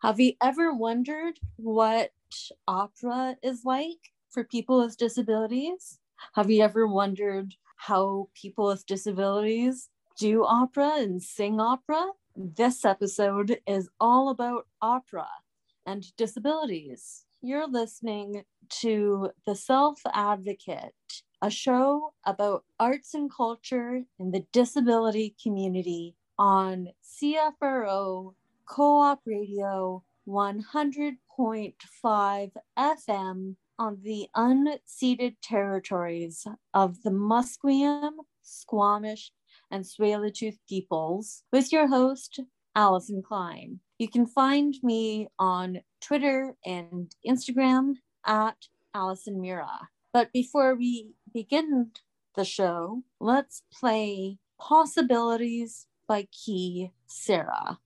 Have you ever wondered what opera is like for people with disabilities? Have you ever wondered how people with disabilities do opera and sing opera? This episode is all about opera and disabilities. You're listening to The Self Advocate, a show about arts and culture in the disability community on CFRO Co op Radio 100.5 FM on the unceded territories of the Musqueam, Squamish, and Tsleil-Waututh peoples with your host, Alison Klein. You can find me on Twitter and Instagram at Alison Mira. But before we begin the show, let's play Possibilities by Key Sarah.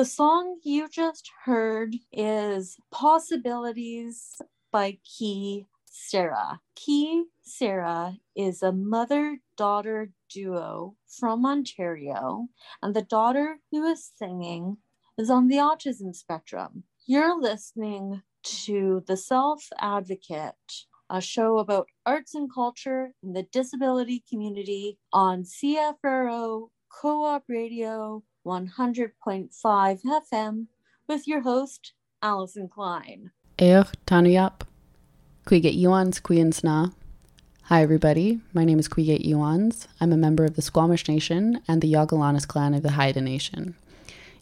The song you just heard is Possibilities by Key Sarah. Key Sarah is a mother daughter duo from Ontario, and the daughter who is singing is on the autism spectrum. You're listening to The Self Advocate, a show about arts and culture in the disability community on CFRO Co op Radio 100.5 FM with your host, Alison Klein. Eir Tanuyap, Quiget Yuans Quinsna. Hi, everybody. My name is Quiget Yuans. I'm a member of the Squamish Nation and the Yagalanis clan of the Haida Nation.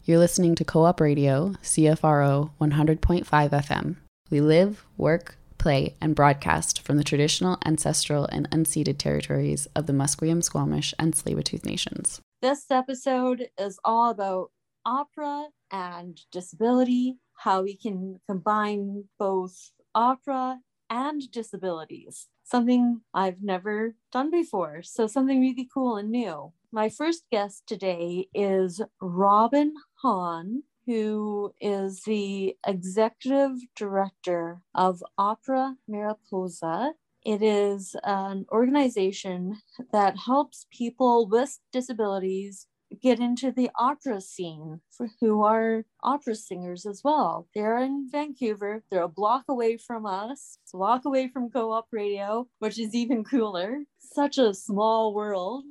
You're listening to Co op Radio, CFRO 100.5 FM. We live, work, play, and broadcast from the traditional, ancestral, and unceded territories of the Musqueam, Squamish, and Tsleil-Waututh nations. This episode is all about opera and disability. how we can combine both opera and disabilities, something I've never done before. So, something really cool and new. My first guest today is Robin Hahn, who is the executive director of Opera Mariposa. It is an organization that helps people with disabilities get into the opera scene for who are opera singers as well. They're in Vancouver. They're a block away from us, a block away from co-op radio, which is even cooler. Such a small world,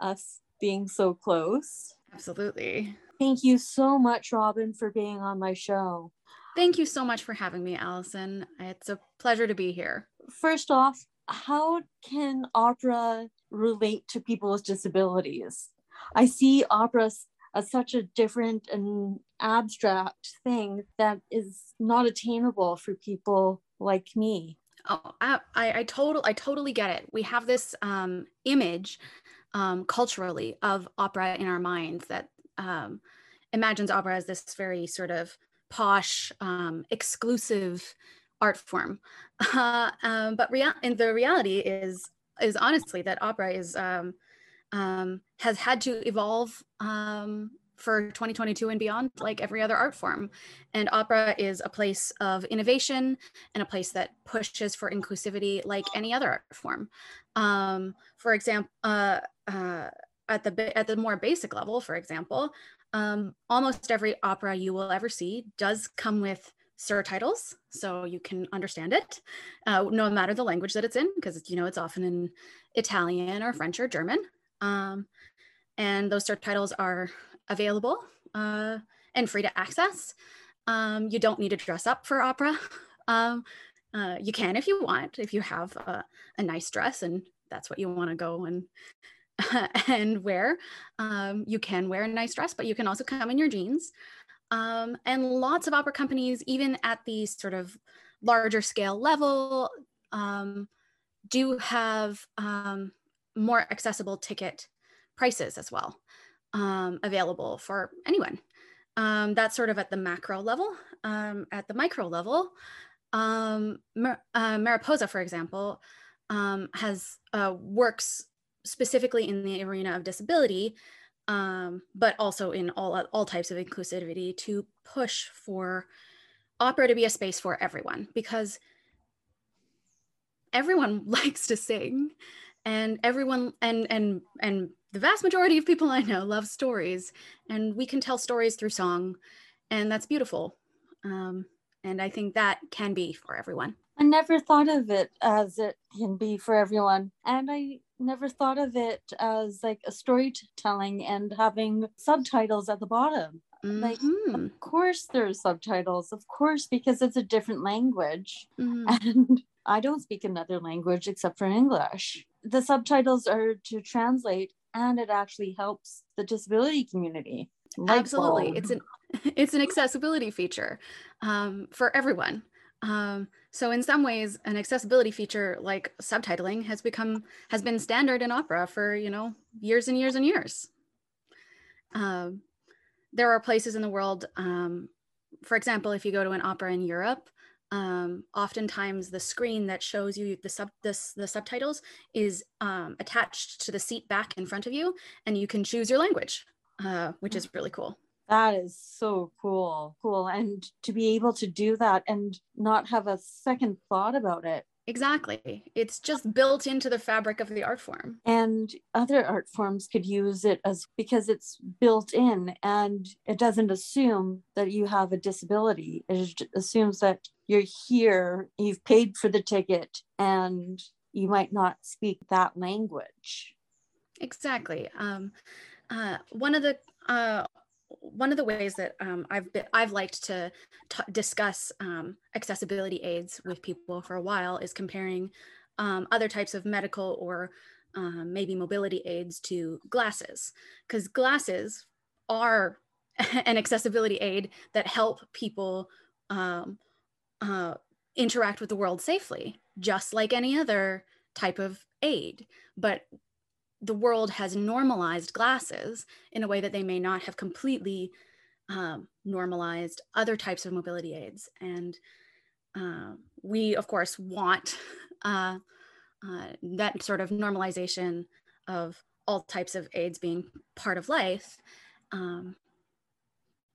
us being so close. Absolutely. Thank you so much, Robin, for being on my show. Thank you so much for having me, Alison. It's a pleasure to be here. First off, how can opera relate to people with disabilities? I see opera as such a different and abstract thing that is not attainable for people like me. Oh, I, I, I total, I totally get it. We have this um, image um, culturally of opera in our minds that um, imagines opera as this very sort of posh, um, exclusive art form. Uh, um, but real, and the reality is, is honestly that opera is um, um, has had to evolve um, for 2022 and beyond, like every other art form. And opera is a place of innovation and a place that pushes for inclusivity, like any other art form. Um, for example, uh, uh, at the at the more basic level, for example, um, almost every opera you will ever see does come with surtitles, so you can understand it, uh, no matter the language that it's in, because you know it's often in Italian or French or German. Um, and those surtitles are available uh, and free to access. Um, you don't need to dress up for opera. Um, uh, you can if you want, if you have a, a nice dress and that's what you want to go and and wear. Um, you can wear a nice dress, but you can also come in your jeans. Um, and lots of opera companies, even at the sort of larger scale level, um, do have um, more accessible ticket prices as well um, available for anyone. Um, that's sort of at the macro level. At the micro level, Mar- uh, Mariposa, for example, has uh, works specifically in the arena of disability, um, but also in all all types of inclusivity to push for opera to be a space for everyone because everyone likes to sing and everyone and and and the vast majority of people i know love stories and we can tell stories through song and that's beautiful um, and i think that can be for everyone. I never thought of it as it can be for everyone and i never thought of it as like a storytelling and having subtitles at the bottom mm-hmm. like of course there's subtitles of course because it's a different language mm-hmm. and I don't speak another language except for English. The subtitles are to translate and it actually helps the disability community. Light Absolutely. It's an it's an accessibility feature um, for everyone. Um, so in some ways, an accessibility feature like subtitling has become has been standard in opera for you know years and years and years. Um, there are places in the world, um, for example, if you go to an opera in Europe, um, oftentimes the screen that shows you the sub this, the subtitles is um, attached to the seat back in front of you, and you can choose your language, uh, which is really cool. That is so cool, cool, and to be able to do that and not have a second thought about it Exactly. It's just built into the fabric of the art form. And other art forms could use it as because it's built in and it doesn't assume that you have a disability. It assumes that you're here, you've paid for the ticket, and you might not speak that language. Exactly. Um, uh, one of the uh, one of the ways that um, I've been, I've liked to t- discuss um, accessibility aids with people for a while is comparing um, other types of medical or um, maybe mobility aids to glasses, because glasses are an accessibility aid that help people um, uh, interact with the world safely, just like any other type of aid. But the world has normalized glasses in a way that they may not have completely um, normalized other types of mobility aids. And uh, we, of course, want uh, uh, that sort of normalization of all types of aids being part of life, um,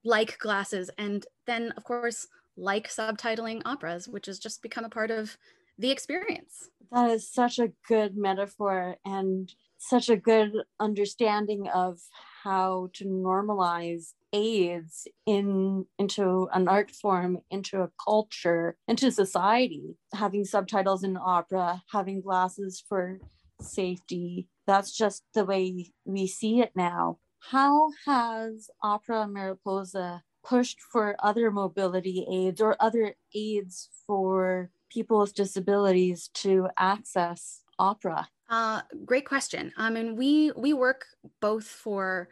like glasses. And then, of course, like subtitling operas, which has just become a part of the experience. That is such a good metaphor and such a good understanding of how to normalize aids in into an art form into a culture into society. Having subtitles in opera having glasses for safety that's just the way we see it now. How has opera mariposa pushed for other mobility aids or other aids for people with disabilities to access opera uh, great question. I mean, we we work both for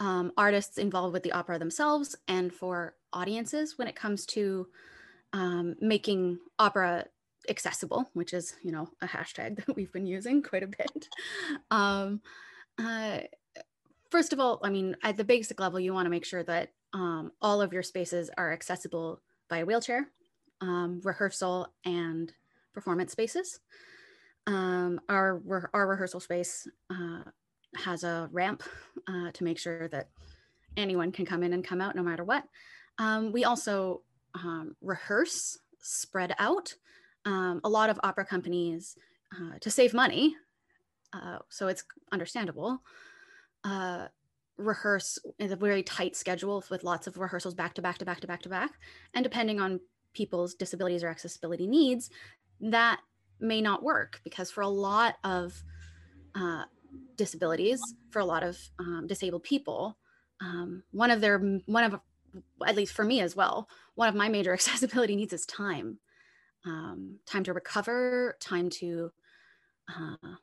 um, artists involved with the opera themselves and for audiences when it comes to um, making opera accessible, which is you know a hashtag that we've been using quite a bit. Um, uh, first of all, I mean, at the basic level, you want to make sure that um, all of your spaces are accessible by wheelchair, um, rehearsal, and performance spaces. Um, our our rehearsal space uh, has a ramp uh, to make sure that anyone can come in and come out no matter what. Um, we also um, rehearse spread out. Um, a lot of opera companies, uh, to save money, uh, so it's understandable, uh, rehearse in a very tight schedule with lots of rehearsals back to back to back to back to back. And depending on people's disabilities or accessibility needs, that may not work because for a lot of uh, disabilities, for a lot of um, disabled people, um, one of their one of at least for me as well, one of my major accessibility needs is time, um, time to recover, time to uh,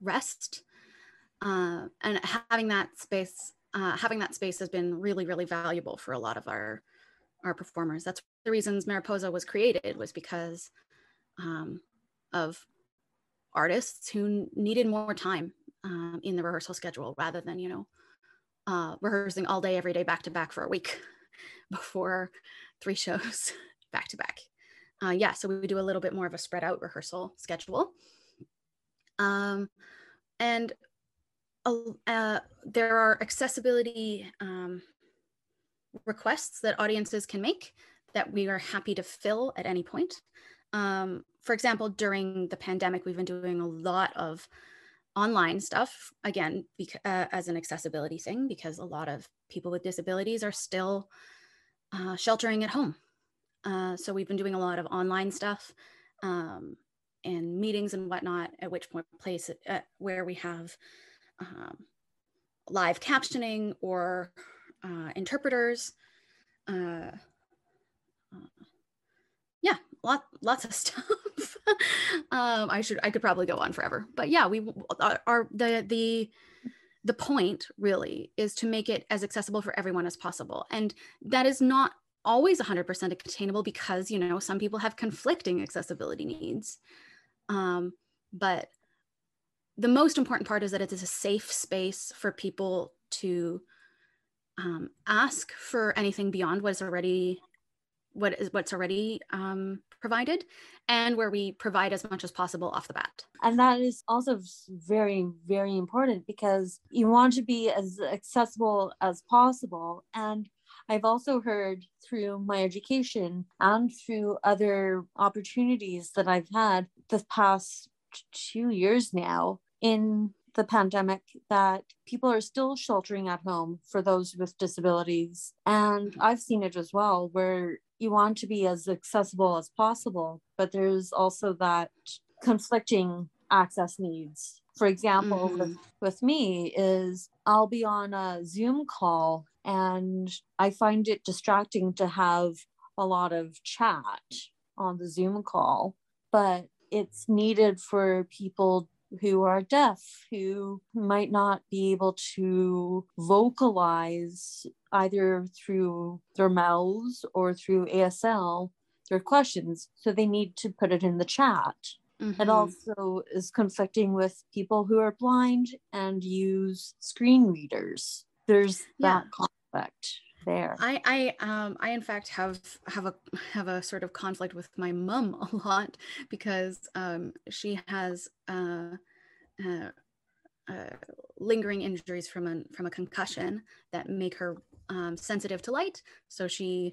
rest, uh, and having that space. Uh, having that space has been really, really valuable for a lot of our our performers. That's the reasons Mariposa was created was because um, of artists who needed more time um, in the rehearsal schedule rather than you know uh, rehearsing all day every day back to back for a week before three shows back to back. Uh, yeah so we do a little bit more of a spread out rehearsal schedule. Um, and uh, there are accessibility um, requests that audiences can make that we are happy to fill at any point um, for example, during the pandemic, we've been doing a lot of online stuff, again, bec- uh, as an accessibility thing, because a lot of people with disabilities are still uh, sheltering at home. Uh, so we've been doing a lot of online stuff um, and meetings and whatnot, at which point place uh, where we have um, live captioning or uh, interpreters. Lot, lots of stuff. um, I should, I could probably go on forever, but yeah, we are the, the, the point really is to make it as accessible for everyone as possible. And that is not always 100% attainable because, you know, some people have conflicting accessibility needs. Um, but the most important part is that it is a safe space for people to um, ask for anything beyond what is already what is what's already um, provided and where we provide as much as possible off the bat and that is also very very important because you want to be as accessible as possible and I've also heard through my education and through other opportunities that I've had the past two years now in the pandemic that people are still sheltering at home for those with disabilities. And I've seen it as well, where you want to be as accessible as possible, but there's also that conflicting access needs. For example, mm-hmm. with, with me is I'll be on a Zoom call and I find it distracting to have a lot of chat on the Zoom call, but it's needed for people who are deaf, who might not be able to vocalize either through their mouths or through ASL their questions. So they need to put it in the chat. Mm-hmm. It also is conflicting with people who are blind and use screen readers. There's that conflict there. I, I, um, I in fact have have a have a sort of conflict with my mom a lot because um, she has uh, uh, uh, lingering injuries from a from a concussion that make her um, sensitive to light. So she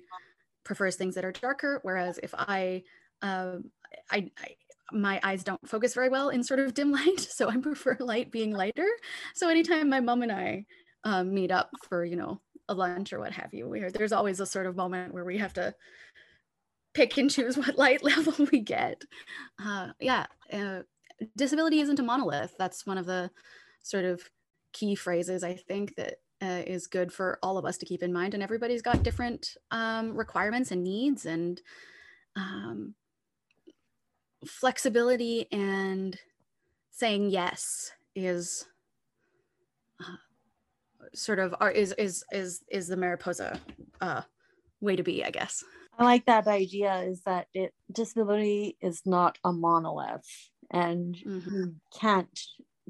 prefers things that are darker. Whereas if I, um, I, I my eyes don't focus very well in sort of dim light, so I prefer light being lighter. So anytime my mom and I um, meet up for you know a lunch or what have you, we there's always a sort of moment where we have to pick and choose what light level we get. Uh, yeah, uh, disability isn't a monolith. That's one of the sort of key phrases I think that uh, is good for all of us to keep in mind. And everybody's got different um, requirements and needs and um, flexibility and saying yes is uh, sort of our, is is is is the Mariposa uh, way to be, I guess. I like that idea. Is that it disability is not a monolith, and mm-hmm. you can't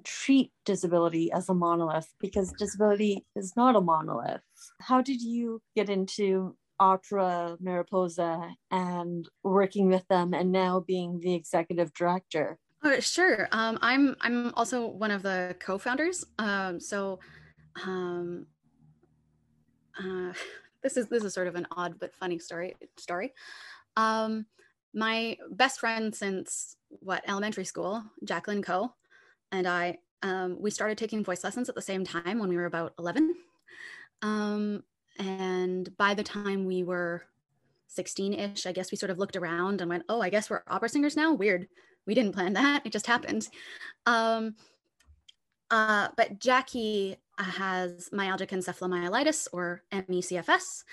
treat disability as a monolith because disability is not a monolith. How did you get into Opera Mariposa and working with them and now being the executive director? Oh, sure. Um, I'm I'm also one of the co-founders. Um, so um, uh, this is this is sort of an odd but funny story story. Um, my best friend since what elementary school, Jacqueline Coe, and I um, we started taking voice lessons at the same time when we were about 11. Um, and by the time we were 16 ish, I guess we sort of looked around and went, oh, I guess we're opera singers now. Weird. We didn't plan that. It just happened. Um, uh, but Jackie has myalgic encephalomyelitis or MECFS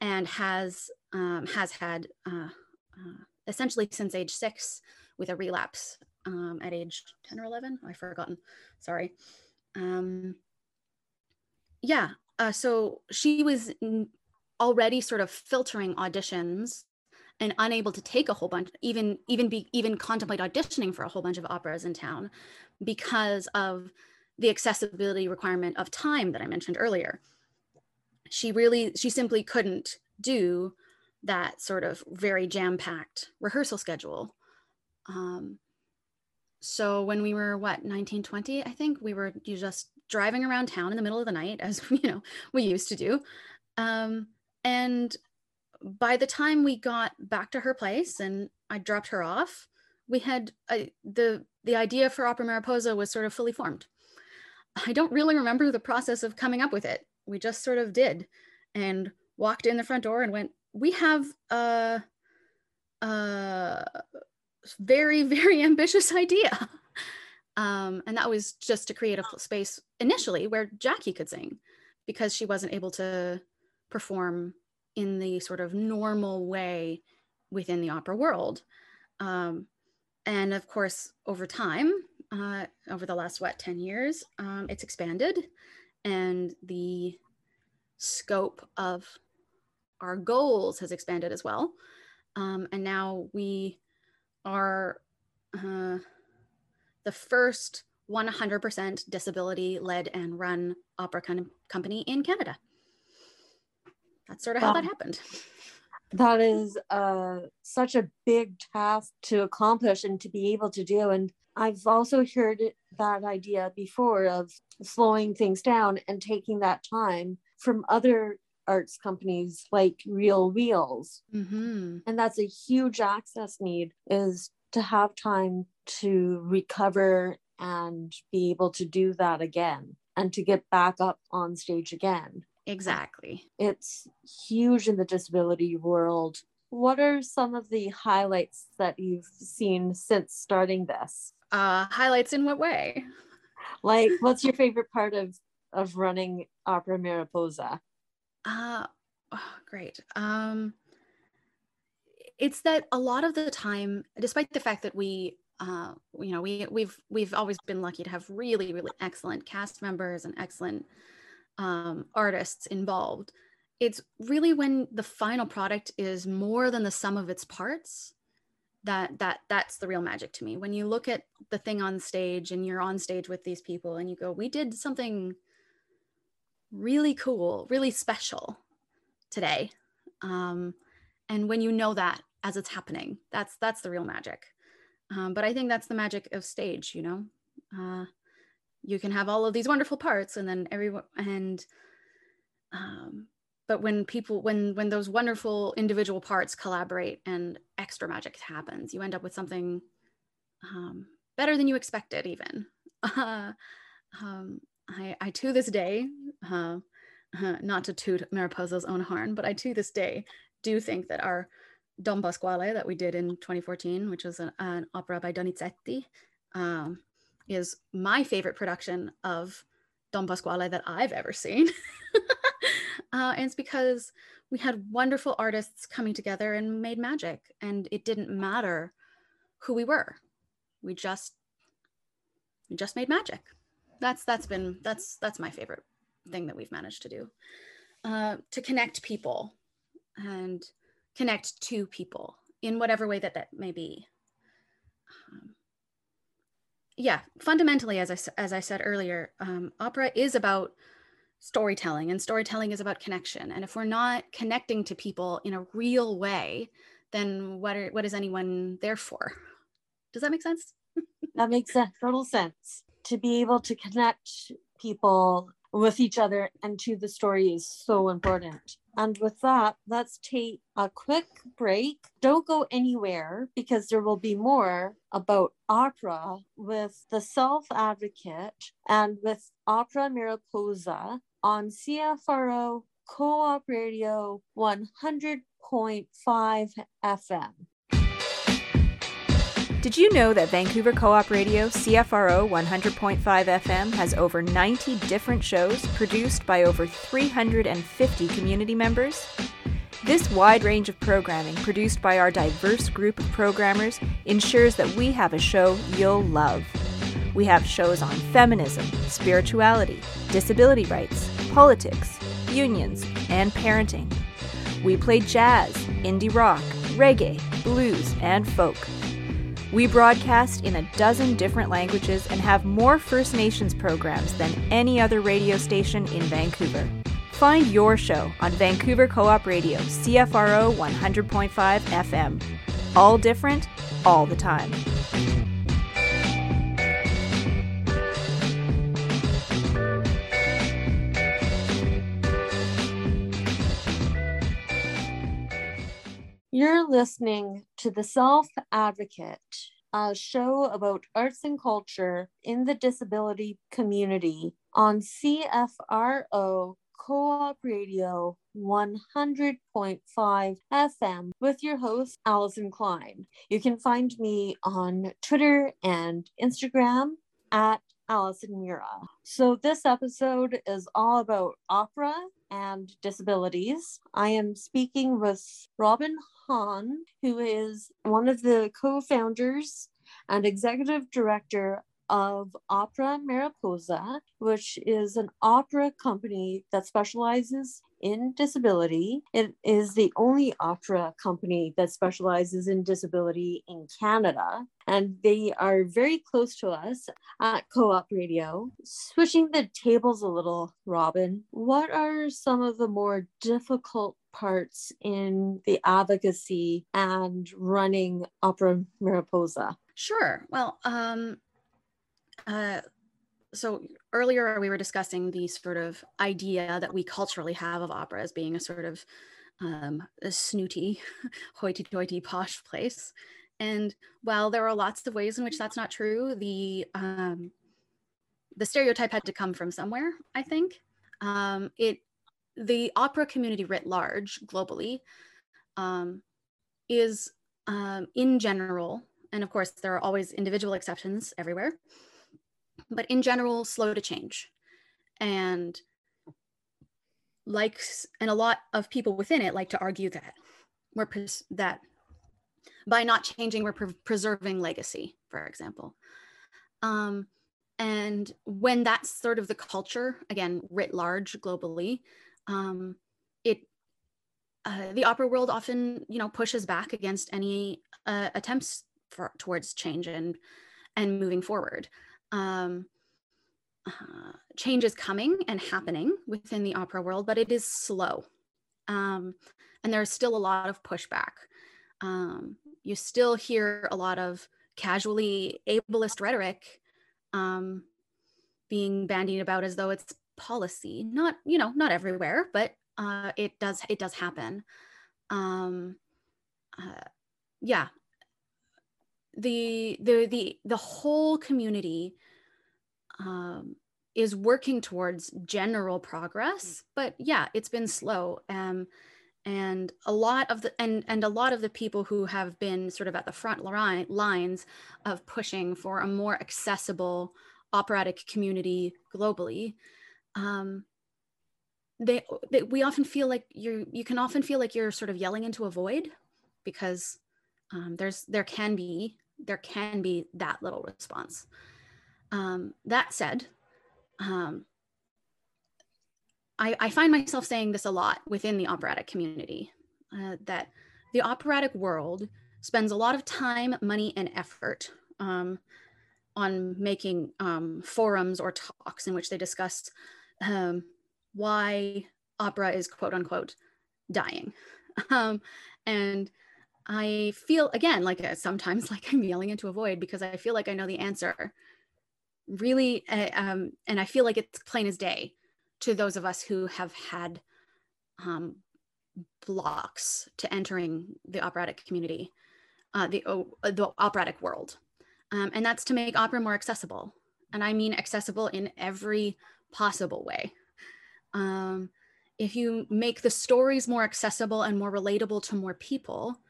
and has um, has had uh, uh, essentially since age six with a relapse um, at age 10 or 11. I've forgotten. Sorry. Um, yeah. Uh, so she was already sort of filtering auditions and unable to take a whole bunch, even even be even contemplate auditioning for a whole bunch of operas in town because of the accessibility requirement of time that I mentioned earlier. She really, she simply couldn't do that sort of very jam-packed rehearsal schedule. Um, so when we were what 1920 i think we were just driving around town in the middle of the night as you know we used to do. Um, and by the time we got back to her place and i dropped her off we had the the idea for opera mariposa was sort of fully formed. I don't really remember the process of coming up with it. We just sort of did and walked in the front door and went we have a, a very, very ambitious idea. Um, and that was just to create a space initially where Jackie could sing because she wasn't able to perform in the sort of normal way within the opera world. Um, and of course, over time, uh, over the last, what, 10 years, um, it's expanded and the scope of our goals has expanded as well. Um, and now we are uh, the first 100% disability led and run opera com- company in Canada. That's sort of wow. how that happened. That is uh, such a big task to accomplish and to be able to do. And I've also heard that idea before of slowing things down and taking that time from other arts companies like Real Wheels. Mm-hmm. And that's a huge access need is to have time to recover and be able to do that again and to get back up on stage again. Exactly. It's huge in the disability world. What are some of the highlights that you've seen since starting this? Uh, highlights in what way? Like, what's your favorite part of of running Opera Mariposa? Uh, oh, great. Um, it's that a lot of the time, despite the fact that we, uh, you know, we we've we've always been lucky to have really really excellent cast members and excellent um, artists involved. It's really when the final product is more than the sum of its parts that that that's the real magic to me. When you look at the thing on stage and you're on stage with these people and you go, "We did something really cool, really special today. Um, and when you know that as it's happening, that's that's the real magic. Um, but I think that's the magic of stage, you know. Uh, you can have all of these wonderful parts, and then everyone and um, but when people when when those wonderful individual parts collaborate and extra magic happens, you end up with something um, better than you expected, even. Uh, um, I, I to this day, uh, uh, not to toot Mariposa's own horn, but I to this day do think that our Don Pasquale that we did in 2014, which was an, an opera by Donizetti, um, is my favorite production of Don Pasquale that I've ever seen. uh, and it's because we had wonderful artists coming together and made magic, and it didn't matter who we were. We just we just made magic. That's that's been that's that's my favorite thing that we've managed to do. Uh, to connect people and connect to people in whatever way that that may be. Um, yeah, fundamentally, as I as I said earlier, um, opera is about storytelling, and storytelling is about connection. And if we're not connecting to people in a real way, then what are, what is anyone there for? Does that make sense? that makes sense total sense. To be able to connect people with each other and to the story is so important. And with that, let's take a quick break. Don't go anywhere because there will be more about opera with the self advocate and with Opera Mariposa on CFRO Co op Radio 100.5 FM. Did you know that Vancouver Co op Radio CFRO 100.5 FM has over 90 different shows produced by over 350 community members? This wide range of programming produced by our diverse group of programmers ensures that we have a show you'll love. We have shows on feminism, spirituality, disability rights, politics, unions, and parenting. We play jazz, indie rock, reggae, blues, and folk. We broadcast in a dozen different languages and have more First Nations programs than any other radio station in Vancouver. Find your show on Vancouver Co op Radio, CFRO 100.5 FM. All different, all the time. You're listening to The Self Advocate, a show about arts and culture in the disability community on CFRO Co op Radio 100.5 FM with your host, Alison Klein. You can find me on Twitter and Instagram at Alison Mira. So, this episode is all about opera and disabilities. I am speaking with Robin Hahn, who is one of the co founders and executive director of Opera Mariposa, which is an opera company that specializes in disability. It is the only opera company that specializes in disability in Canada. And they are very close to us at Co op Radio. Switching the tables a little, Robin, what are some of the more difficult parts in the advocacy and running Opera Mariposa? Sure. Well, um, uh, so earlier we were discussing the sort of idea that we culturally have of opera as being a sort of um, a snooty, hoity-toity, posh place. And while there are lots of ways in which that's not true, the um, the stereotype had to come from somewhere. I think um, it the opera community writ large globally um, is um, in general, and of course there are always individual exceptions everywhere, but in general, slow to change. And likes and a lot of people within it like to argue that we're pres- that by not changing we're pre- preserving legacy for example um, and when that's sort of the culture again writ large globally um, it uh, the opera world often you know pushes back against any uh, attempts for, towards change and and moving forward um, uh, change is coming and happening within the opera world, but it is slow. Um, and there's still a lot of pushback. Um, you still hear a lot of casually ableist rhetoric um, being bandied about as though it's policy. Not, you know, not everywhere, but uh, it does it does happen. Um, uh, yeah, the the the the whole community um, is working towards general progress, but yeah, it's been slow. Um, and a lot of the and and a lot of the people who have been sort of at the front line, lines of pushing for a more accessible operatic community globally um, they, they we often feel like you're you can often feel like you're sort of yelling into a void because um, there's there can be there can be that little response um, that said um, I, I find myself saying this a lot within the operatic community uh, that the operatic world spends a lot of time money and effort um, on making um, forums or talks in which they discuss um, why opera is quote unquote dying. Um, and I feel again like uh, sometimes like I'm yelling into a void because I feel like I know the answer. Really, uh, um, and I feel like it's plain as day to those of us who have had um, blocks to entering the operatic community, uh, the the operatic world, um, and that's to make opera more accessible. And I mean accessible in every possible way. Um, if you make the stories more accessible and more relatable to more people,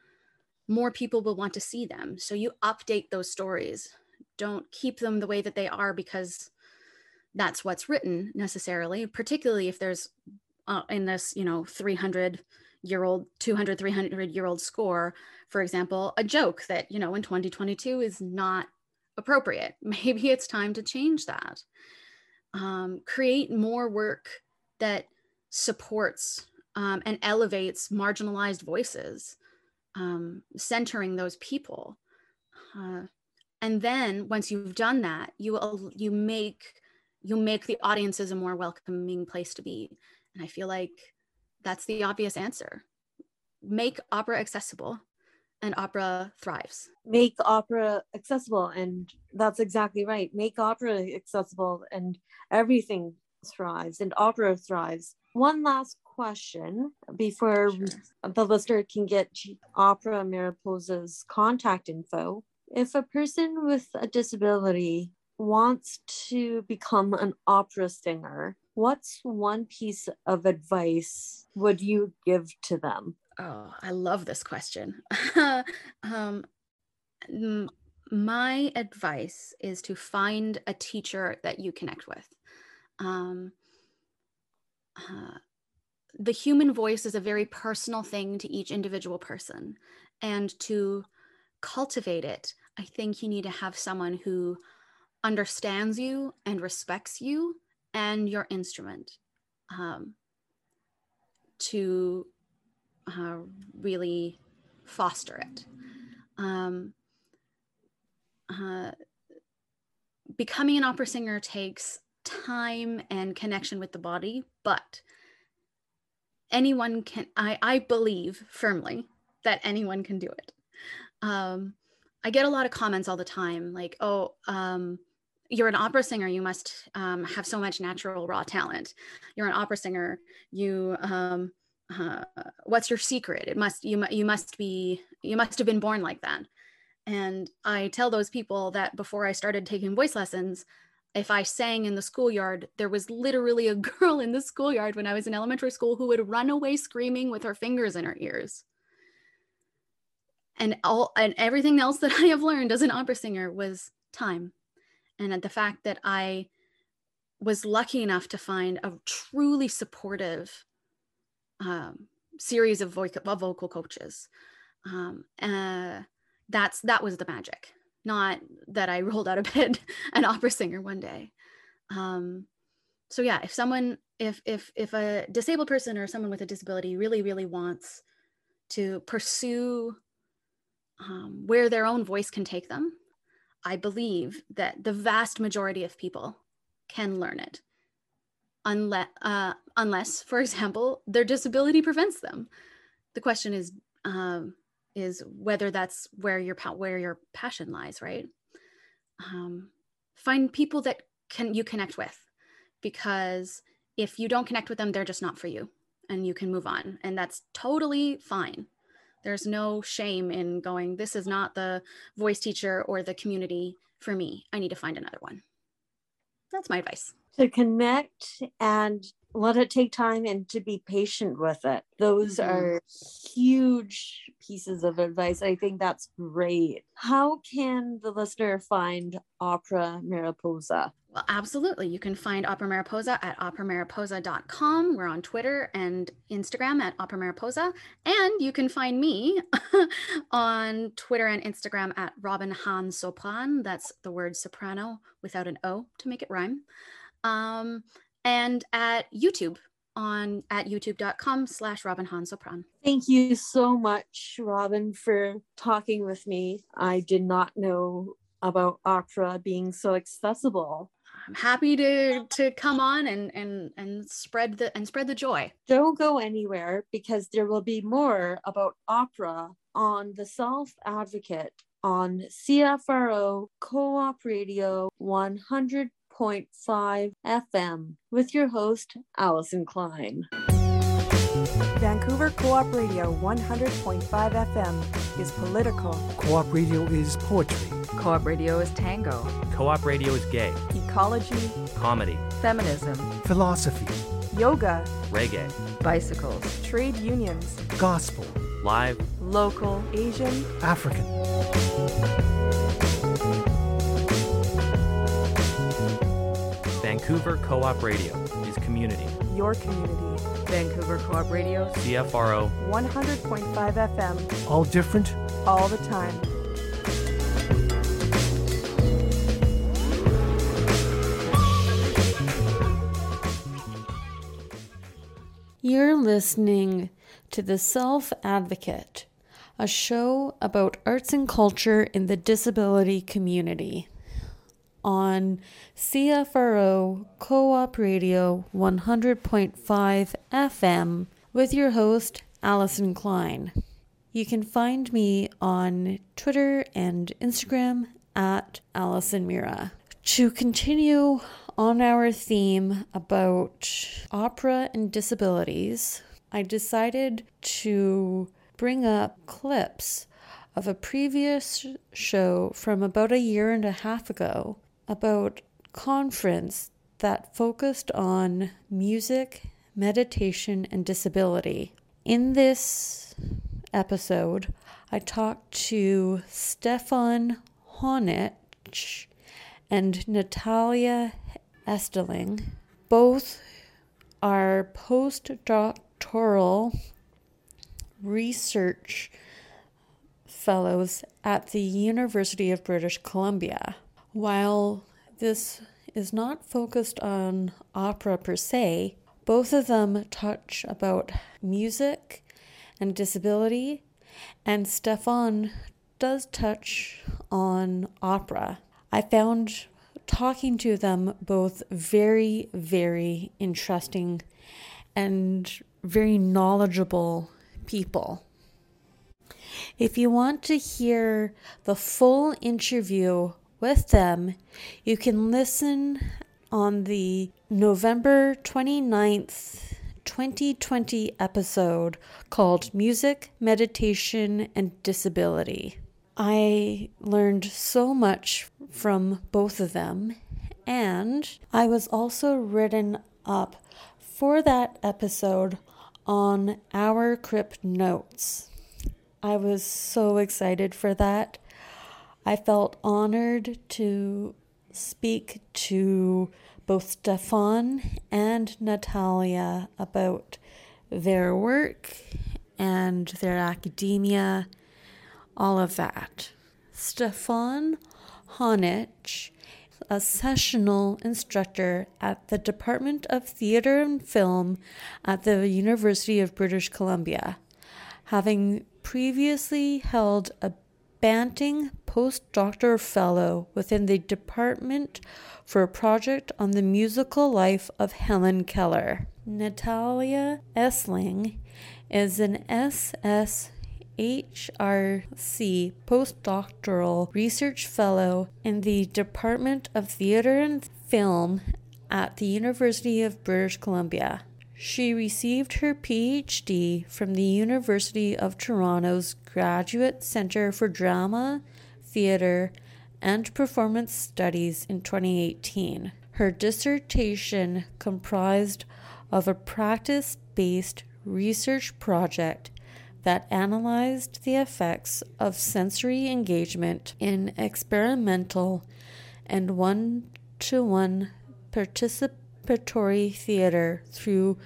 more people will want to see them. So you update those stories. Don't keep them the way that they are because that's what's written necessarily, particularly if there's uh, in this, you know, 300 year old, 200, 300 year old score, for example, a joke that, you know, in 2022 is not appropriate. Maybe it's time to change that um, create more work that supports um, and elevates marginalized voices, um, centering those people. Uh, and then once you've done that, you you make you make the audiences a more welcoming place to be. And I feel like that's the obvious answer. Make opera accessible and opera thrives. Make opera accessible, and that's exactly right. Make opera accessible, and everything thrives, and opera thrives. One last question before sure. the listener can get Opera Mariposa's contact info. If a person with a disability wants to become an opera singer, what's one piece of advice would you give to them? Oh, I love this question. um, my advice is to find a teacher that you connect with. Um, uh, the human voice is a very personal thing to each individual person. And to cultivate it, I think you need to have someone who understands you and respects you and your instrument um, to uh, really foster it. Um, uh, becoming an opera singer takes time and connection with the body, but anyone can, I, I believe firmly that anyone can do it. Um, I get a lot of comments all the time like, oh, um, you're an opera singer, you must um, have so much natural raw talent. You're an opera singer, you um, uh, what's your secret it must you, you must be you must have been born like that and i tell those people that before i started taking voice lessons if i sang in the schoolyard there was literally a girl in the schoolyard when i was in elementary school who would run away screaming with her fingers in her ears and all and everything else that i have learned as an opera singer was time and the fact that i was lucky enough to find a truly supportive um, series of, vo- of vocal coaches. Um, uh, that's that was the magic, not that I rolled out of bed an opera singer one day. Um, so yeah, if someone, if if if a disabled person or someone with a disability really really wants to pursue um, where their own voice can take them, I believe that the vast majority of people can learn it unless, uh, unless for example, their disability prevents them. The question is, um, is whether that's where your where your passion lies, right? Um, find people that can you connect with, because if you don't connect with them, they're just not for you, and you can move on, and that's totally fine. There's no shame in going. This is not the voice teacher or the community for me. I need to find another one. That's my advice. To connect and let it take time and to be patient with it. Those mm-hmm. are huge pieces of advice. I think that's great. How can the listener find Opera Mariposa? Well, absolutely. You can find Opera Mariposa at operamariposa.com. We're on Twitter and Instagram at Opera Mariposa. And you can find me on Twitter and Instagram at Robin Hahn Sopran. That's the word soprano without an O to make it rhyme. Um, and at YouTube on at youtube.com slash Robin Hahn Sopran. Thank you so much, Robin, for talking with me. I did not know about opera being so accessible. I'm happy to to come on and and and spread the and spread the joy. Don't go anywhere because there will be more about opera on the Self Advocate on CFRO Co-op Radio 100 101.5 FM with your host, Alison Klein. Vancouver Co op Radio 100.5 FM is political. Co op radio is poetry. Co op radio is tango. Co op radio is gay. Ecology. Comedy. Feminism. Philosophy. Yoga. Reggae. Bicycles. Trade unions. Gospel. Live. Local. Asian. African. Vancouver Co op Radio is community. Your community. Vancouver Co op Radio. CFRO. 100.5 FM. All different. All the time. You're listening to The Self Advocate, a show about arts and culture in the disability community on CFRO Co op Radio 100.5 FM with your host, Alison Klein. You can find me on Twitter and Instagram at Alison Mira. To continue on our theme about opera and disabilities, I decided to bring up clips of a previous show from about a year and a half ago about conference that focused on music, meditation, and disability. In this episode, I talked to Stefan Honich and Natalia Esling. Both are postdoctoral research fellows at the University of British Columbia. While this is not focused on opera per se, both of them touch about music and disability, and Stefan does touch on opera. I found talking to them both very, very interesting and very knowledgeable people. If you want to hear the full interview with them, you can listen on the November 29th, 2020 episode called Music, Meditation, and Disability. I learned so much from both of them, and I was also written up for that episode on our crypt notes. I was so excited for that. I felt honored to speak to both Stefan and Natalia about their work and their academia, all of that. Stefan Honich, a sessional instructor at the Department of Theatre and Film at the University of British Columbia, having previously held a Banting postdoctoral fellow within the Department for a project on the musical life of Helen Keller. Natalia Esling is an SSHRC postdoctoral research fellow in the Department of Theatre and Film at the University of British Columbia. She received her PhD from the University of Toronto's Graduate Centre for Drama, Theatre, and Performance Studies in 2018. Her dissertation comprised of a practice based research project that analyzed the effects of sensory engagement in experimental and one to one participatory theater through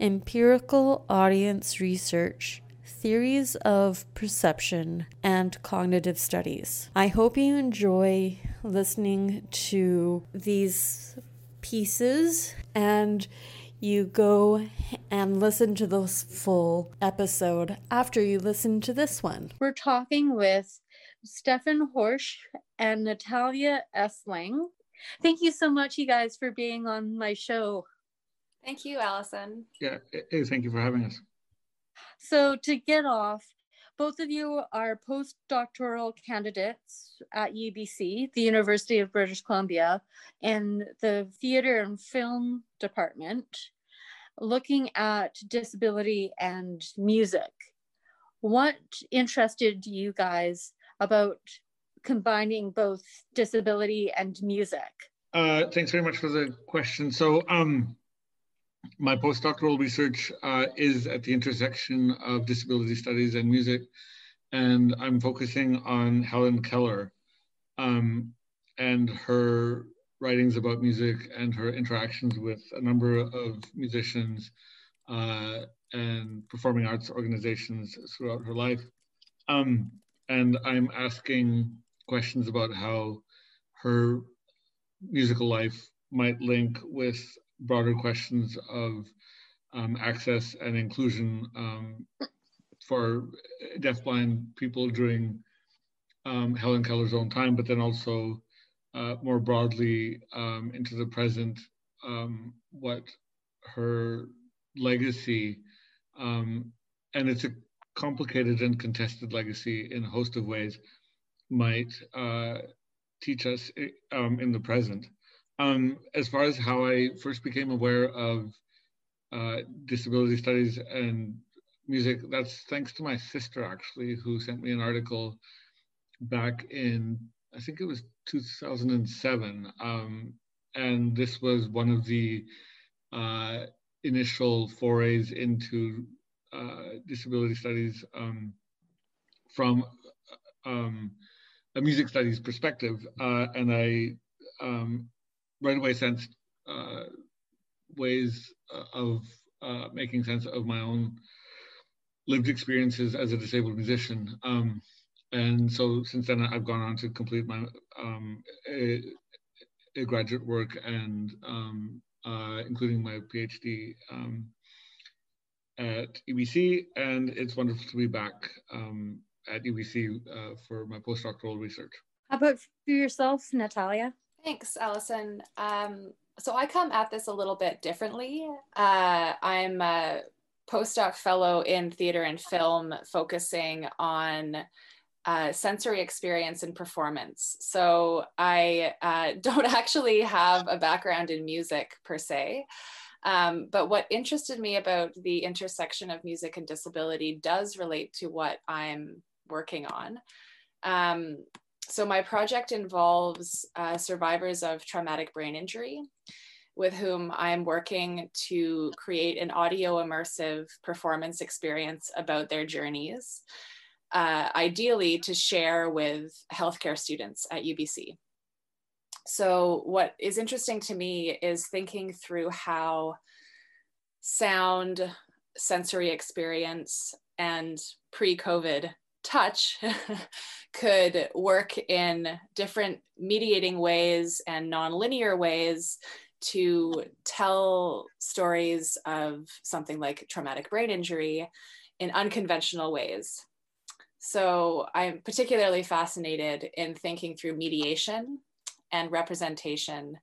empirical audience research, theories of perception, and cognitive studies. I hope you enjoy listening to these pieces and you go and listen to this full episode after you listen to this one. We're talking with Stefan Honich and Natalia Esling. Thank you so much, you guys, for being on my show. Thank you, Alison. Yeah, hey, thank you for having us. So, to get off, both of you are postdoctoral candidates at UBC, the University of British Columbia, in the theater and film department, looking at disability and music. What interested you guys about combining both disability and music? Uh, thanks very much for the question. So, um, my postdoctoral research uh, is at the intersection of disability studies and music, and I'm focusing on Helen Keller um, and her writings about music and her interactions with a number of musicians uh, and performing arts organizations throughout her life. Um, and I'm asking questions about how her musical life might link with broader questions of um, access and inclusion um, for deafblind people during um, Helen Keller's own time, but then also uh, more broadly um, into the present, um, what her legacy, um, and it's a complicated and contested legacy in a host of ways, might uh, teach us um, in the present. Um, as far as how I first became aware of uh, disability studies and music, that's thanks to my sister actually, who sent me an article back in, I think it was 2007. Um, and this was one of the uh, initial forays into uh, disability studies um, from um, a music studies perspective, uh, and I um, right away sensed uh, ways uh, of uh, making sense of my own lived experiences as a disabled musician. Um, and so since then, I've gone on to complete my um, a, a graduate work and um, uh, including my PhD um, at UBC, and it's wonderful to be back um, at UBC uh, for my postdoctoral research. How about for yourself, Natalia? Thanks, Alison. Um, so I come at this a little bit differently. Uh, I'm a postdoc fellow in theater and film, focusing on uh, sensory experience and performance. So I uh, don't actually have a background in music per se. Um, but what interested me about the intersection of music and disability does relate to what I'm working on. Um, so my project involves uh, survivors of traumatic brain injury with whom I'm working to create an audio immersive performance experience about their journeys, uh, ideally to share with healthcare students at UBC. So, what is interesting to me is thinking through how sound, sensory experience, and pre COVID touch could work in different mediating ways and nonlinear ways to tell stories of something like traumatic brain injury in unconventional ways. so I'm particularly fascinated in thinking through mediation and representation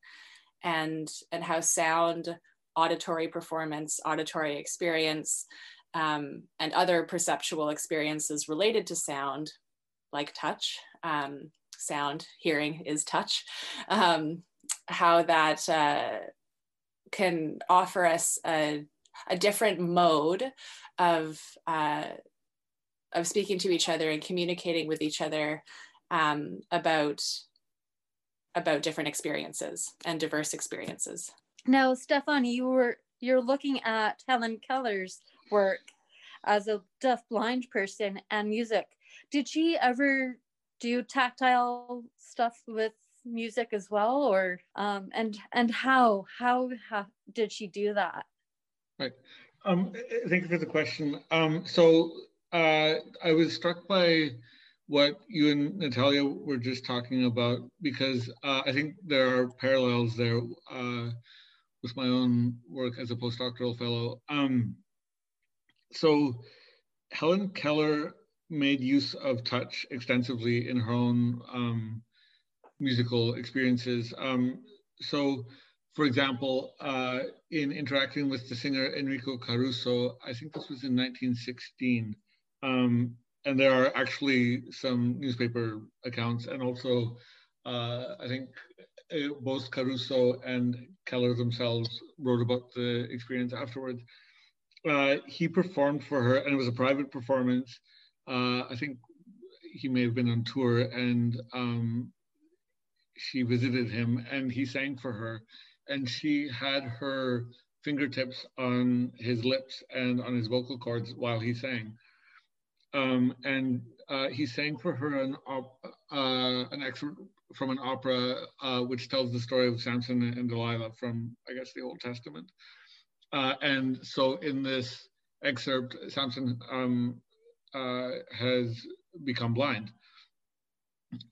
and, and how sound, auditory performance, auditory experience, um, and other perceptual experiences related to sound, like touch, um, sound, hearing is touch, um, how that uh, can offer us a, a different mode of uh, of speaking to each other and communicating with each other um, about about different experiences and diverse experiences. Now, Stefan, you were you're looking at Helen Keller's work as a deaf blind person and music. Did she ever do tactile stuff with music as well, or um, and and how how, how did she do that? Right. Um, thank you for the question. Um, so uh, I was struck by what you and Natalia were just talking about because uh, I think there are parallels there uh, with my own work as a postdoctoral fellow. Um, so Helen Keller made use of touch extensively in her own um, musical experiences. Um, so, for example, uh, in interacting with the singer Enrico Caruso, I think this was in 1916. Um, and there are actually some newspaper accounts, and also uh, I think uh, both Caruso and Keller themselves wrote about the experience afterwards. Uh, he performed for her, and it was a private performance. Uh, I think he may have been on tour, and um, she visited him, and he sang for her, and she had her fingertips on his lips and on his vocal cords while he sang um, and uh, he sang for her an, uh, an excerpt from an opera uh, which tells the story of Samson and Delilah from, I guess, the Old Testament. Uh, and so in this excerpt, Samson um, uh, has become blind.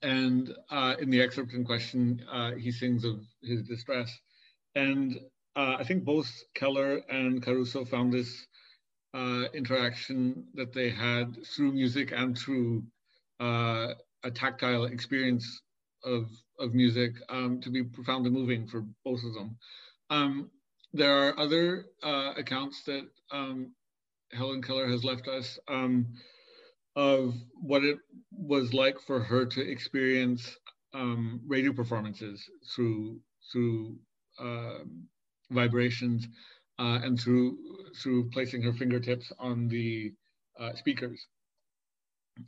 And uh, in the excerpt in question, he sings of his distress. And I think both Keller and Caruso found this uh, interaction that they had through music and through uh, a tactile experience of, of music um, to be profoundly moving for both of them. Um, there are other uh, accounts that um, Helen Keller has left us um, of what it was like for her to experience um, radio performances through through um, vibrations uh, and through through placing her fingertips on the uh, speakers,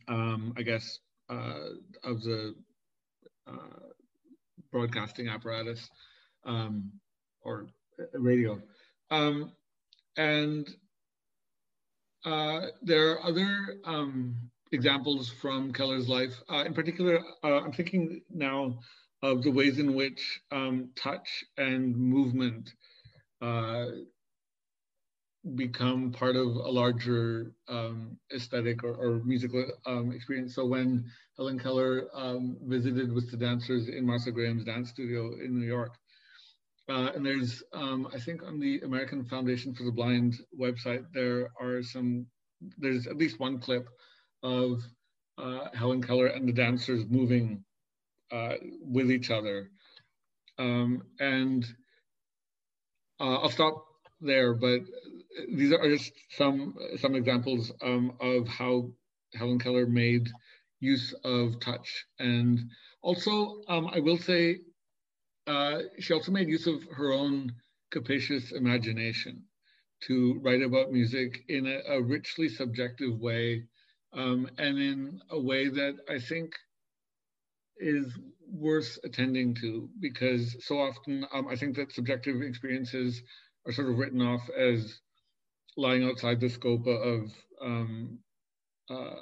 um, I guess, uh, of the uh, broadcasting apparatus um, or radio. Um, and uh, there are other um, examples from Keller's life. Uh, in particular, I'm thinking now of the ways in which um, touch and movement uh, become part of a larger um, aesthetic or, or musical um, experience. So when Helen Keller um, visited with the dancers in Martha Graham's dance studio in New York, uh, and there's, um, I think on the American Foundation for the Blind website, there are some, there's at least one clip of uh, Helen Keller and the dancers moving uh, with each other. Um, and uh, I'll stop there, but these are just some some examples um, of how Helen Keller made use of touch, and also um, I will say uh, she also made use of her own capacious imagination to write about music in a, a richly subjective way, um, and in a way that I think is worth attending to because so often um, I think that subjective experiences are sort of written off as lying outside the scope of um, uh,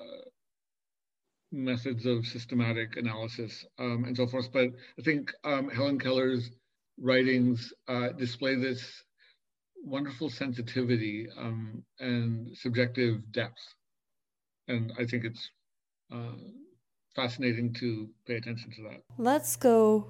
methods of systematic analysis um, and so forth. But I think um, Helen Keller's writings uh, display this wonderful sensitivity um, and subjective depth. And I think it's uh, fascinating to pay attention to that. Let's go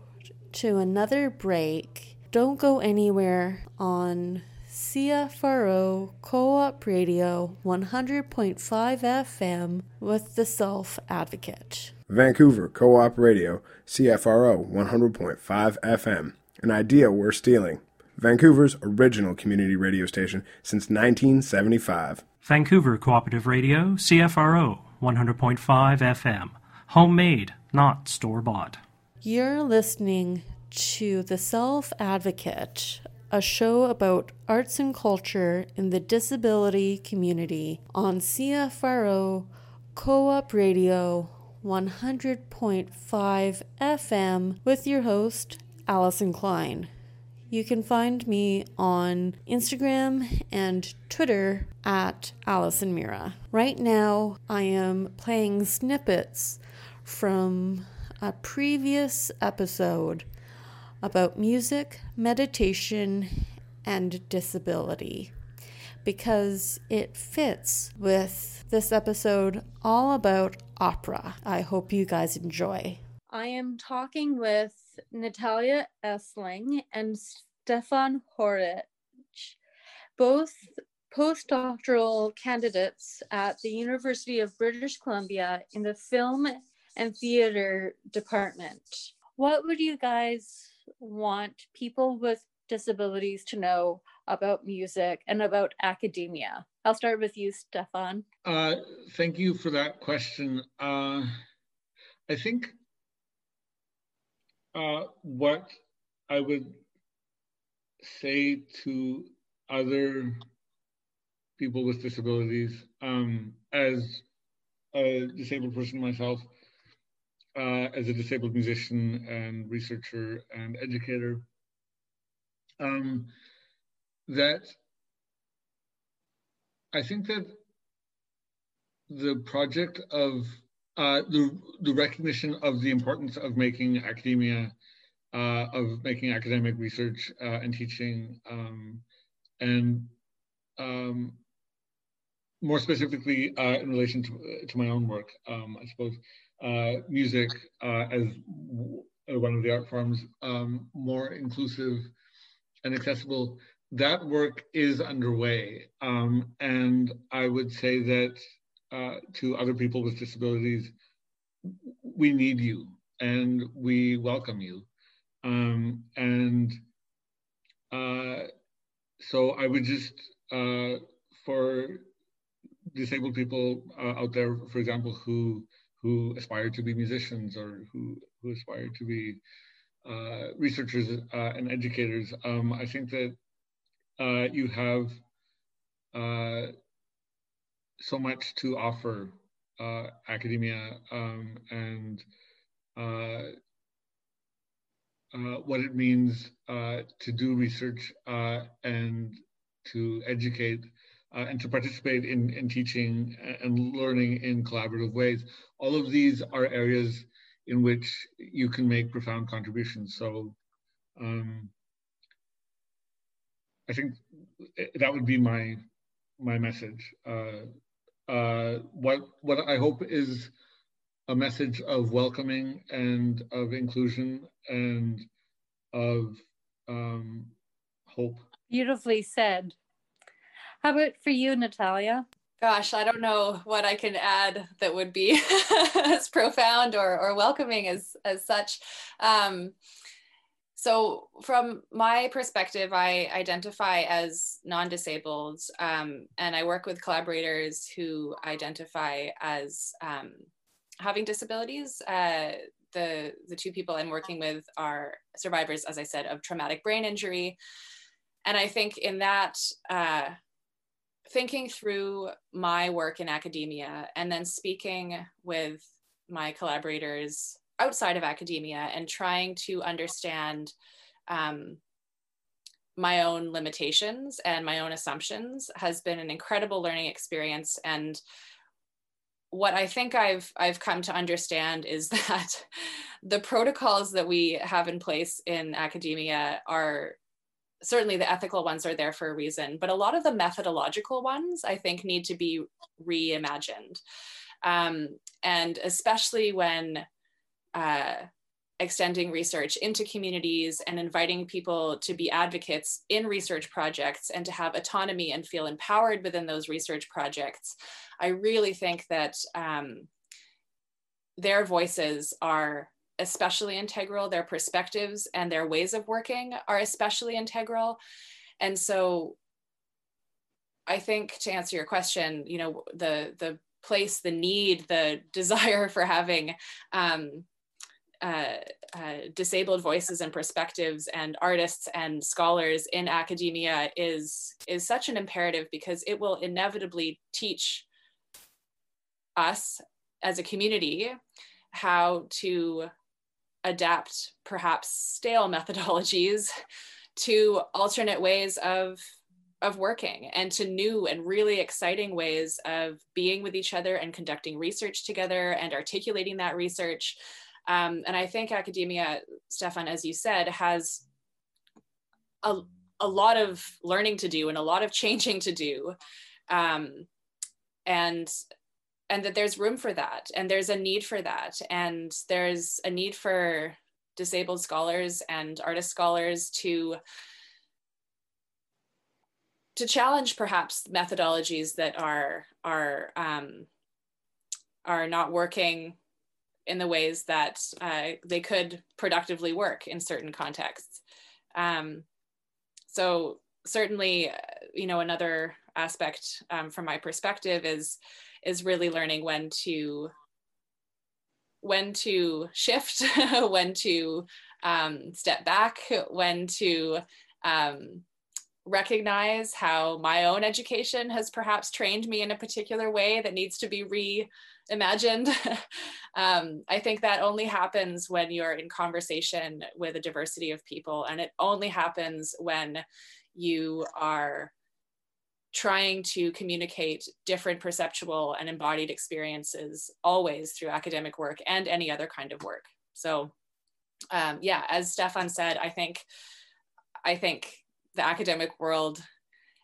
to another break. Don't go anywhere on CFRO Co op Radio 100.5 FM with the Self Advocate. Vancouver Co op Radio, CFRO 100.5 FM. An idea we're stealing. Vancouver's original community radio station since 1975. Vancouver Cooperative Radio, CFRO 100.5 FM. Homemade, not store bought. You're listening to The Self Advocate, a show about arts and culture in the disability community on CFRO Co op Radio 100.5 FM with your host, Alison Klein. You can find me on Instagram and Twitter at Alison Mira. Right now, I am playing snippets from a previous episode about music, meditation, and disability because it fits with this episode all about opera. I hope you guys enjoy. I am talking with Natalia Esling and Stefan Honich, both postdoctoral candidates at the University of British Columbia in the film and theater department. What would you guys want people with disabilities to know about music and about academia? I'll start with you, Stefan. Uh, thank you for that question. Uh, I think uh, what I would say to other people with disabilities, um, as a disabled person myself, uh, as a disabled musician and researcher and educator, um, that I think that the project of uh, the, the recognition of the importance of making academia, uh, of making academic research uh, and teaching, um, and um, more specifically uh, in relation to, to my own work, um, I suppose, music uh, as one of the art forms, um, more inclusive and accessible, that work is underway. Um, and I would say that uh, to other people with disabilities, we need you and we welcome you. Um, and uh, so I would just, uh, for disabled people uh, out there, for example, who who aspire to be musicians or who, who aspire to be uh, researchers uh, and educators, um, I think that uh, you have uh, so much to offer uh, academia um, and uh, what it means to do research and to educate uh, and to participate in, in teaching and learning in collaborative ways. All of these are areas in which you can make profound contributions. So um, I think that would be my my message. Uh, uh, what what I hope is a message of welcoming and of inclusion and of um, hope. Beautifully said. How about for you, Natalia? Gosh, I don't know what I can add that would be as profound or, or welcoming as, as such. Um, so, from my perspective, I identify as non disabled um, and I work with collaborators who identify as um, having disabilities. Uh, the, the two people I'm working with are survivors, as I said, of traumatic brain injury. And I think in that, uh, thinking through my work in academia and then speaking with my collaborators outside of academia and trying to understand um, my own limitations and my own assumptions has been an incredible learning experience. And what I think I've I've come to understand is that the protocols that we have in place in academia are certainly the ethical ones are there for a reason, but a lot of the methodological ones I think need to be reimagined. Um, and especially when uh, extending research into communities and inviting people to be advocates in research projects and to have autonomy and feel empowered within those research projects, I really think that um, their voices are especially integral, their perspectives and their ways of working are especially integral. And so I think to answer your question, you know, the, the place, the need, the desire for having um, uh, uh, disabled voices and perspectives and artists and scholars in academia is is such an imperative because it will inevitably teach us as a community how to adapt perhaps stale methodologies to alternate ways of of working and to new and really exciting ways of being with each other and conducting research together and articulating that research um, and I think academia, Stefan, as you said, has a, a lot of learning to do and a lot of changing to do. Um, and and that there's room for that and there's a need for that and there's a need for disabled scholars and artist scholars to to challenge perhaps methodologies that are are um, are not working in the ways that uh, they could productively work in certain contexts. Um, so certainly, you know, another aspect um, from my perspective is is really learning when to when to shift, when to um, step back, when to um, recognize how my own education has perhaps trained me in a particular way that needs to be reimagined. um, I think that only happens when you're in conversation with a diversity of people, and it only happens when you are trying to communicate different perceptual and embodied experiences always through academic work and any other kind of work. So um, yeah, as Stefan said, I think I think the academic world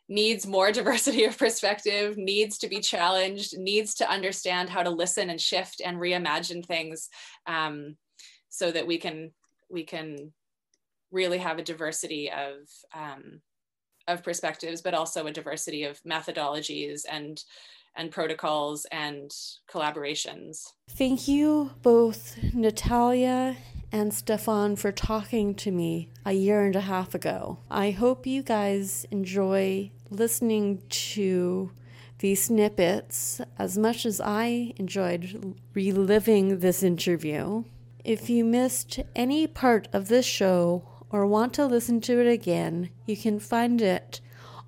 needs more diversity of perspective, needs to be challenged, needs to understand how to listen and shift and reimagine things um, so that we can we can really have a diversity of um, of perspectives, but also a diversity of methodologies and and protocols and collaborations. Thank you both, Natalia and Stefan for talking to me a year and a half ago. I hope you guys enjoy listening to these snippets as much as I enjoyed reliving this interview. If you missed any part of this show or want to listen to it again, you can find it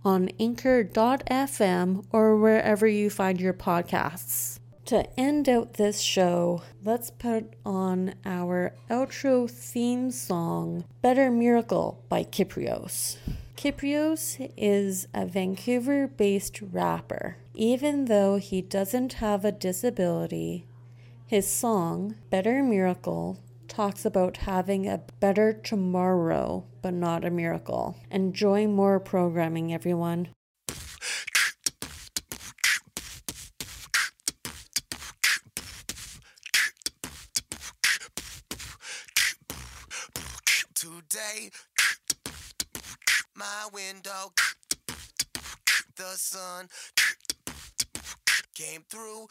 on anchor.fm or wherever you find your podcasts. To end out this show, let's put on our outro theme song, Better Miracle by Kyprios. Kyprios is a Vancouver based rapper. Even though he doesn't have a disability, his song, Better Miracle, talks about having a better tomorrow, but not a miracle. Enjoy more programming, everyone. Today, my window, the sun came through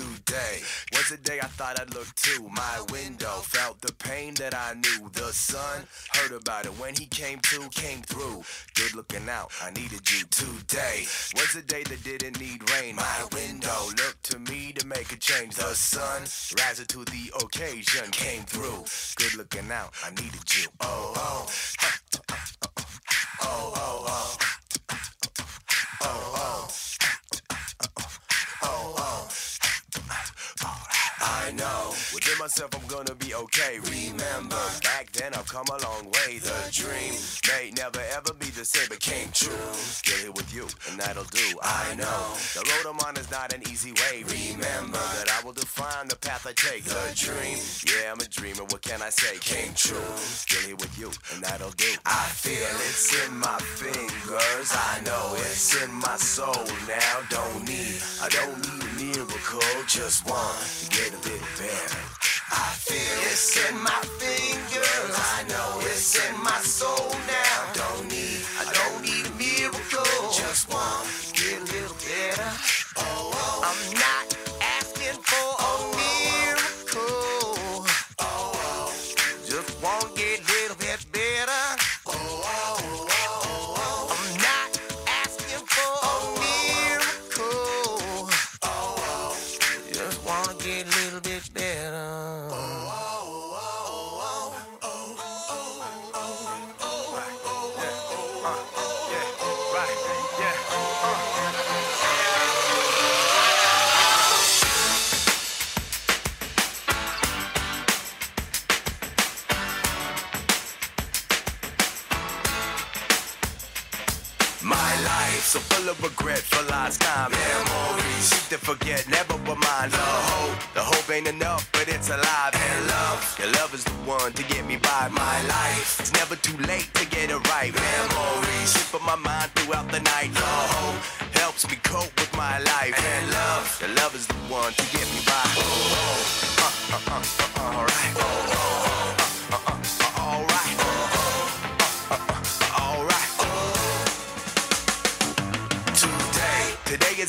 today was a day I thought I'd look to my window. Felt the pain that I knew. The sun heard about it when he came to, came through. Good looking out, I needed you today. Was a day that didn't need rain. My window looked to me to make a change. The sun rising to the occasion came through. Good looking out, I needed you. Oh, oh. Oh, oh, oh. Oh, oh. oh. oh, oh. Know within myself I'm gonna be okay. Remember, back then I've come a long way. The dream may never ever be the same, but came true. Still here with you, and that'll do. I know the road I'm on is not an easy way. Remember that I will define the path I take. The dream, yeah, I'm a dreamer. What can I say? Came true. Still here with you, and that'll do. I feel it's in my fingers. I know it's in my soul now. Don't need, I don't need a miracle, just one get a bit better. I feel it's in my fingers. I know it's in my soul now. Regret for lost time. Memories to forget, never remind. The hope, the hope ain't enough, but it's alive. And love, your love is the one to get me by. My life, it's never too late to get it right. Memories slip on my mind throughout the night. The hope helps me cope with my life. And love, your love is the one to get me by. Oh, oh, uh, uh, uh, uh, uh, alright. Oh, oh, uh,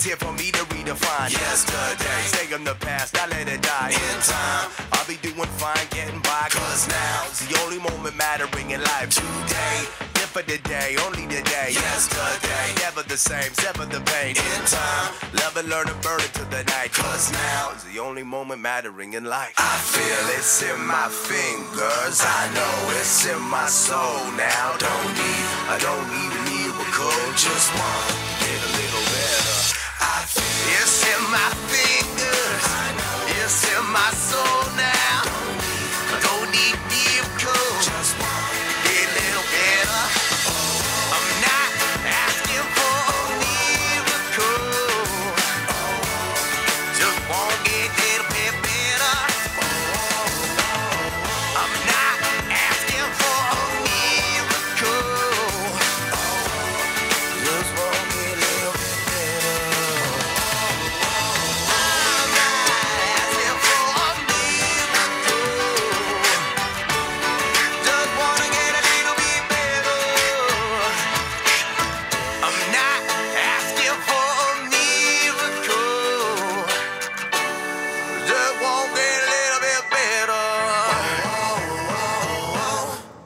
today is here for me to redefine. Yesterday, stay in the past, I let it die. In time, I'll be doing fine, getting by. Cause now it's the only moment mattering in life. Today, for the day, only the day. Yesterday, never the same, sever the pain. In time, love and learn and burn it to the night. Cause now is the only moment mattering in life. I feel it's in my fingers. I know it's in my soul now. Don't need, I don't need a miracle. Just want my fingers. It's in my soul.